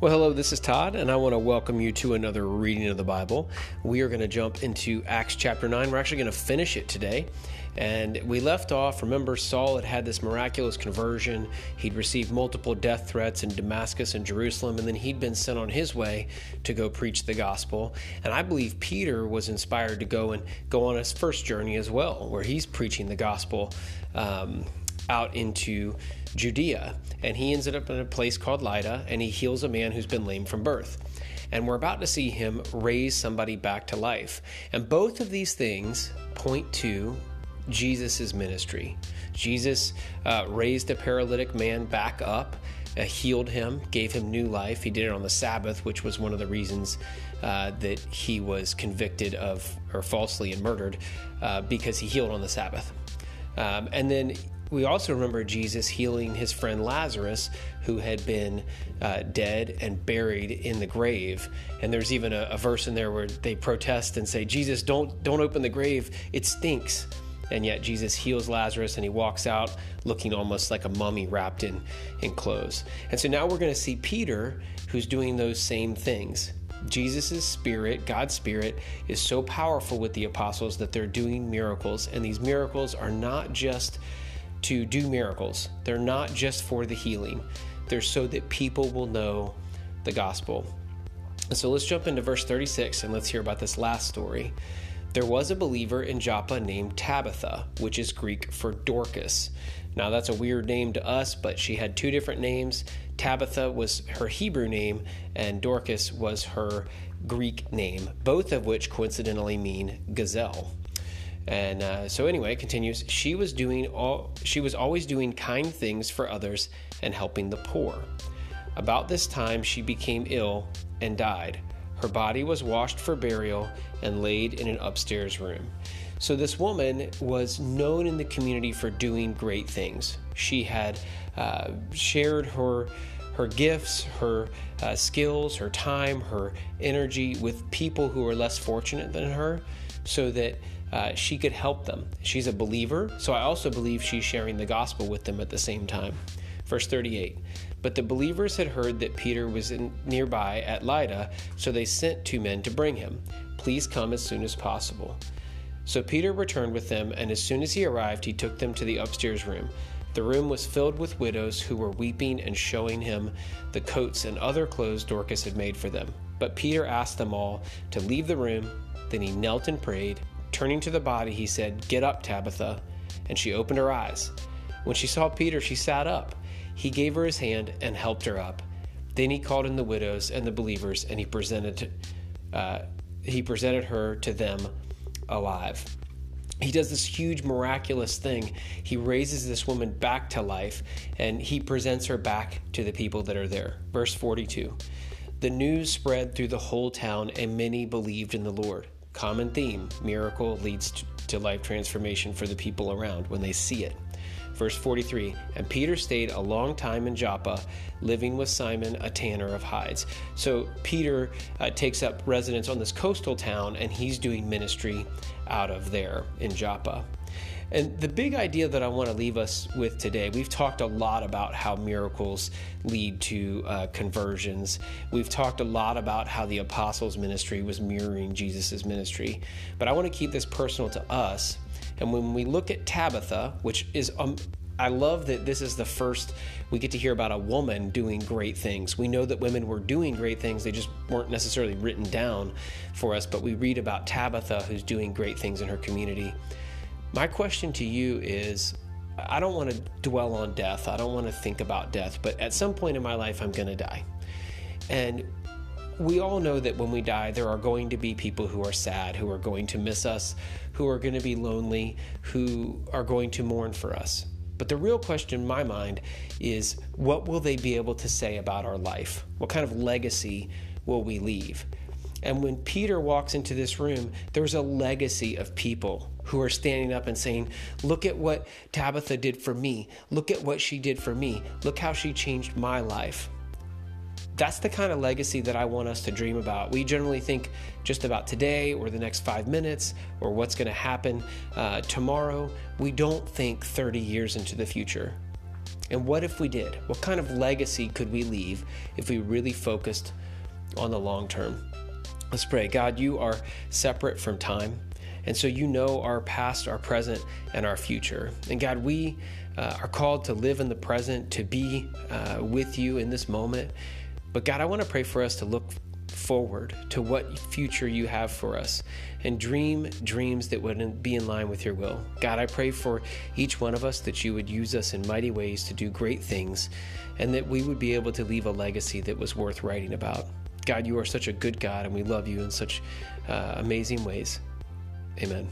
Well, hello, this is Todd, and I want to welcome you to another reading of the Bible. We are going to jump into Acts chapter 9. We're actually going to finish it today. And we left off, remember, Saul had had this miraculous conversion. He'd received multiple death threats in Damascus and Jerusalem, and then he'd been sent on his way to go preach the gospel. And I believe Peter was inspired to go and go on his first journey as well, where he's preaching the gospel. Um, out into Judea. And he ends up in a place called Lydda and he heals a man who's been lame from birth. And we're about to see him raise somebody back to life. And both of these things point to Jesus' ministry. Jesus uh, raised a paralytic man back up, uh, healed him, gave him new life. He did it on the Sabbath, which was one of the reasons uh, that he was convicted of or falsely and murdered uh, because he healed on the Sabbath. Um, and then we also remember Jesus healing his friend Lazarus, who had been uh, dead and buried in the grave. And there's even a, a, verse in there where they protest and say, "Jesus, don't don't open the grave; it stinks." And yet Jesus heals Lazarus, and he walks out looking almost like a mummy wrapped in in clothes. And so now we're going to see Peter, who's doing those same things. Jesus' spirit, God's spirit, is so powerful with the apostles that they're doing miracles, and these miracles are not just to do miracles. They're not just for the healing, they're so that people will know the gospel. so let's jump into verse 36 and let's hear about this last story. There was a believer in Joppa named Tabitha, which is Greek for Dorcas. Now, that's a weird name to us, but she had two different names. Tabitha was her Hebrew name, and Dorcas was her Greek name, both of which coincidentally mean gazelle. And uh, so anyway, it continues. She was doing all. She was always doing kind things for others and helping the poor. About this time, she became ill and died. Her body was washed for burial and laid in an upstairs room. So this woman was known in the community for doing great things. She had uh, shared her her gifts, her uh, skills, her time, her energy with people who were less fortunate than her, so that uh, she could help them. She's a believer, so I also believe she's sharing the gospel with them at the same time. Verse 38 But the believers had heard that Peter was in, nearby at Lydda, so they sent two men to bring him. Please come as soon as possible. So Peter returned with them, and as soon as he arrived, he took them to the upstairs room. The room was filled with widows who were weeping and showing him the coats and other clothes Dorcas had made for them. But Peter asked them all to leave the room. Then he knelt and prayed. Turning to the body, he said, Get up, Tabitha. And she opened her eyes. When she saw Peter, she sat up. He gave her his hand and helped her up. Then he called in the widows and the believers, and he presented, uh, he presented her to them alive. He does this huge miraculous thing. He raises this woman back to life and he presents her back to the people that are there. Verse 42 The news spread through the whole town, and many believed in the Lord. Common theme miracle leads to life transformation for the people around when they see it. Verse 43 And Peter stayed a long time in Joppa, living with Simon, a tanner of hides. So Peter uh, takes up residence on this coastal town and he's doing ministry out of there in Joppa. And the big idea that I want to leave us with today, we've talked a lot about how miracles lead to uh, conversions. We've talked a lot about how the apostles' ministry was mirroring Jesus' ministry. But I want to keep this personal to us. And when we look at Tabitha, which is um, I love that this is the first we get to hear about a woman doing great things. We know that women were doing great things, they just weren't necessarily written down for us, but we read about Tabitha who's doing great things in her community. My question to you is I don't want to dwell on death. I don't want to think about death, but at some point in my life, I'm going to die. And we all know that when we die, there are going to be people who are sad, who are going to miss us, who are going to be lonely, who are going to mourn for us. But the real question in my mind is what will they be able to say about our life? What kind of legacy will we leave? And when Peter walks into this room, there's a legacy of people who are standing up and saying, Look at what Tabitha did for me. Look at what she did for me. Look how she changed my life. That's the kind of legacy that I want us to dream about. We generally think just about today or the next five minutes or what's going to happen uh, tomorrow. We don't think 30 years into the future. And what if we did? What kind of legacy could we leave if we really focused on the long term? Let's pray. God, you are separate from time. And so you know our past, our present, and our future. And God, we uh, are called to live in the present, to be uh, with you in this moment. But God, I want to pray for us to look forward to what future you have for us and dream dreams that would be in line with your will. God, I pray for each one of us that you would use us in mighty ways to do great things and that we would be able to leave a legacy that was worth writing about. God, you are such a good God and we love you in such uh, amazing ways. Amen.